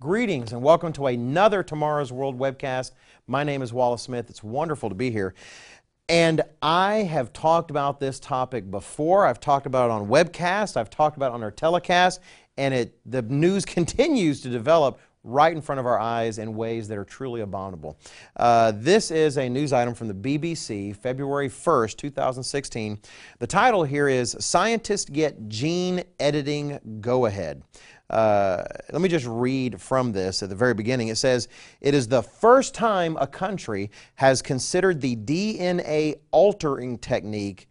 Greetings and welcome to another Tomorrow's World webcast. My name is Wallace Smith. It's wonderful to be here. And I have talked about this topic before. I've talked about it on webcast, I've talked about it on our telecast, and it, the news continues to develop right in front of our eyes in ways that are truly abominable. Uh, this is a news item from the BBC, February 1st, 2016. The title here is Scientists Get Gene Editing Go Ahead. Uh, let me just read from this at the very beginning. It says, It is the first time a country has considered the DNA altering technique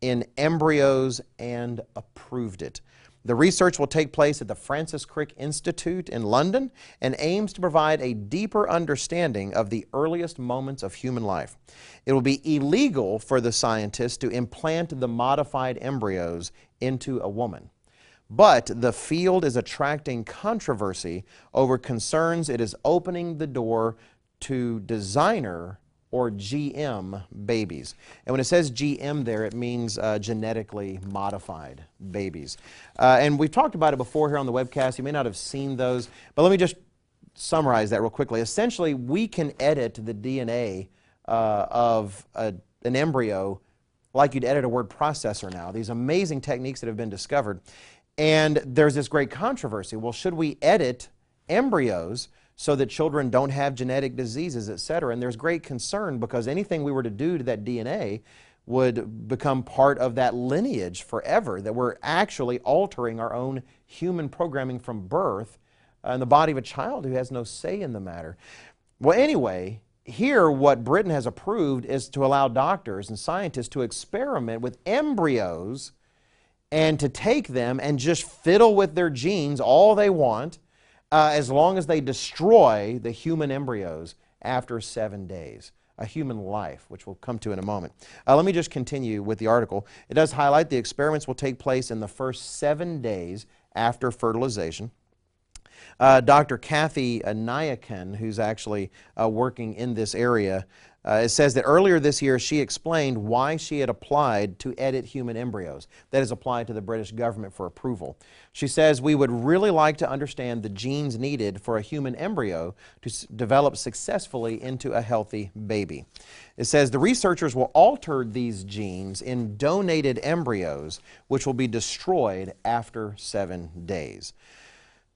in embryos and approved it. The research will take place at the Francis Crick Institute in London and aims to provide a deeper understanding of the earliest moments of human life. It will be illegal for the scientists to implant the modified embryos into a woman. But the field is attracting controversy over concerns it is opening the door to designer or GM babies. And when it says GM there, it means uh, genetically modified babies. Uh, and we've talked about it before here on the webcast. You may not have seen those, but let me just summarize that real quickly. Essentially, we can edit the DNA uh, of a, an embryo like you'd edit a word processor now. These amazing techniques that have been discovered. And there's this great controversy. Well, should we edit embryos so that children don't have genetic diseases, et cetera? And there's great concern because anything we were to do to that DNA would become part of that lineage forever, that we're actually altering our own human programming from birth in the body of a child who has no say in the matter. Well, anyway, here what Britain has approved is to allow doctors and scientists to experiment with embryos and to take them and just fiddle with their genes all they want uh, as long as they destroy the human embryos after seven days. A human life, which we'll come to in a moment. Uh, let me just continue with the article. It does highlight the experiments will take place in the first seven days after fertilization. Uh, Dr. Kathy Niakan, who's actually uh, working in this area, uh, it says that earlier this year she explained why she had applied to edit human embryos. That is applied to the British government for approval. She says, We would really like to understand the genes needed for a human embryo to develop successfully into a healthy baby. It says the researchers will alter these genes in donated embryos, which will be destroyed after seven days.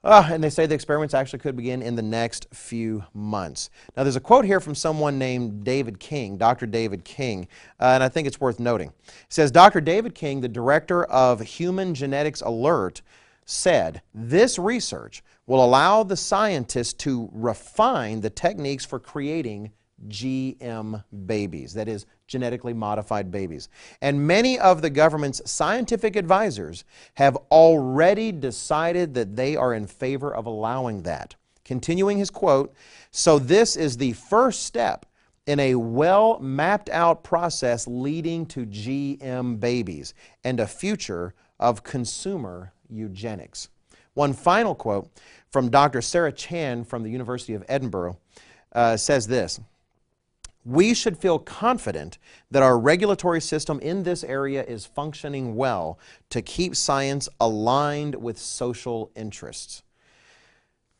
Uh, and they say the experiments actually could begin in the next few months. Now, there's a quote here from someone named David King, Dr. David King, uh, and I think it's worth noting. It says Dr. David King, the director of Human Genetics Alert, said this research will allow the scientists to refine the techniques for creating GM babies, that is, genetically modified babies. And many of the government's scientific advisors have already decided that they are in favor of allowing that. Continuing his quote, so this is the first step in a well mapped out process leading to GM babies and a future of consumer eugenics. One final quote from Dr. Sarah Chan from the University of Edinburgh uh, says this we should feel confident that our regulatory system in this area is functioning well to keep science aligned with social interests.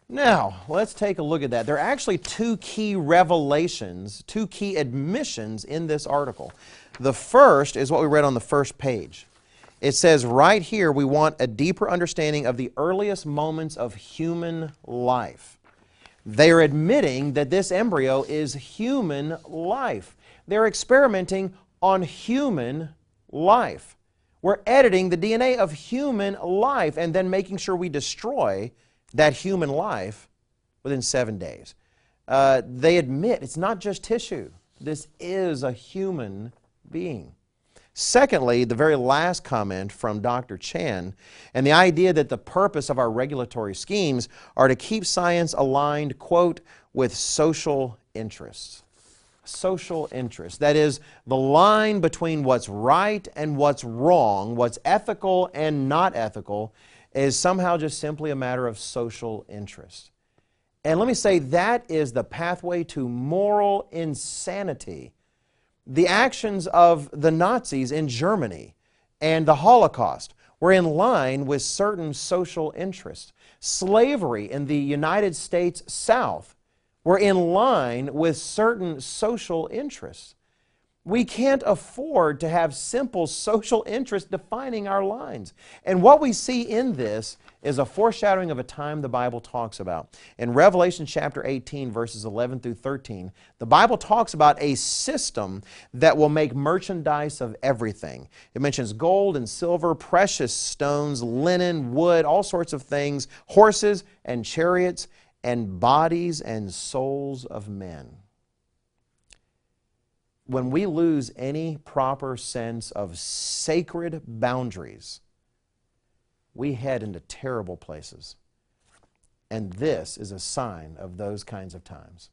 Now, let's take a look at that. There are actually two key revelations, two key admissions in this article. The first is what we read on the first page. It says right here we want a deeper understanding of the earliest moments of human life. They are admitting that this embryo is human life. They're experimenting on human life. We're editing the DNA of human life and then making sure we destroy that human life within seven days. Uh, they admit it's not just tissue, this is a human being. Secondly, the very last comment from Dr. Chan, and the idea that the purpose of our regulatory schemes are to keep science aligned, quote, with social interests. Social interests. That is, the line between what's right and what's wrong, what's ethical and not ethical, is somehow just simply a matter of social interest. And let me say that is the pathway to moral insanity the actions of the Nazis in Germany and the Holocaust were in line with certain social interests. Slavery in the United States South were in line with certain social interests. We can't afford to have simple social interests defining our lines. And what we see in this is a foreshadowing of a time the Bible talks about. In Revelation chapter 18, verses 11 through 13, the Bible talks about a system that will make merchandise of everything. It mentions gold and silver, precious stones, linen, wood, all sorts of things, horses and chariots, and bodies and souls of men when we lose any proper sense of sacred boundaries, we head into terrible places. And this is a sign of those kinds of times.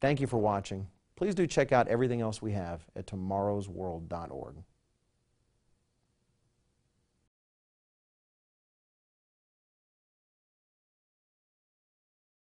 Thank you for watching. Please do check out everything else we have at tomorrowsworld.org.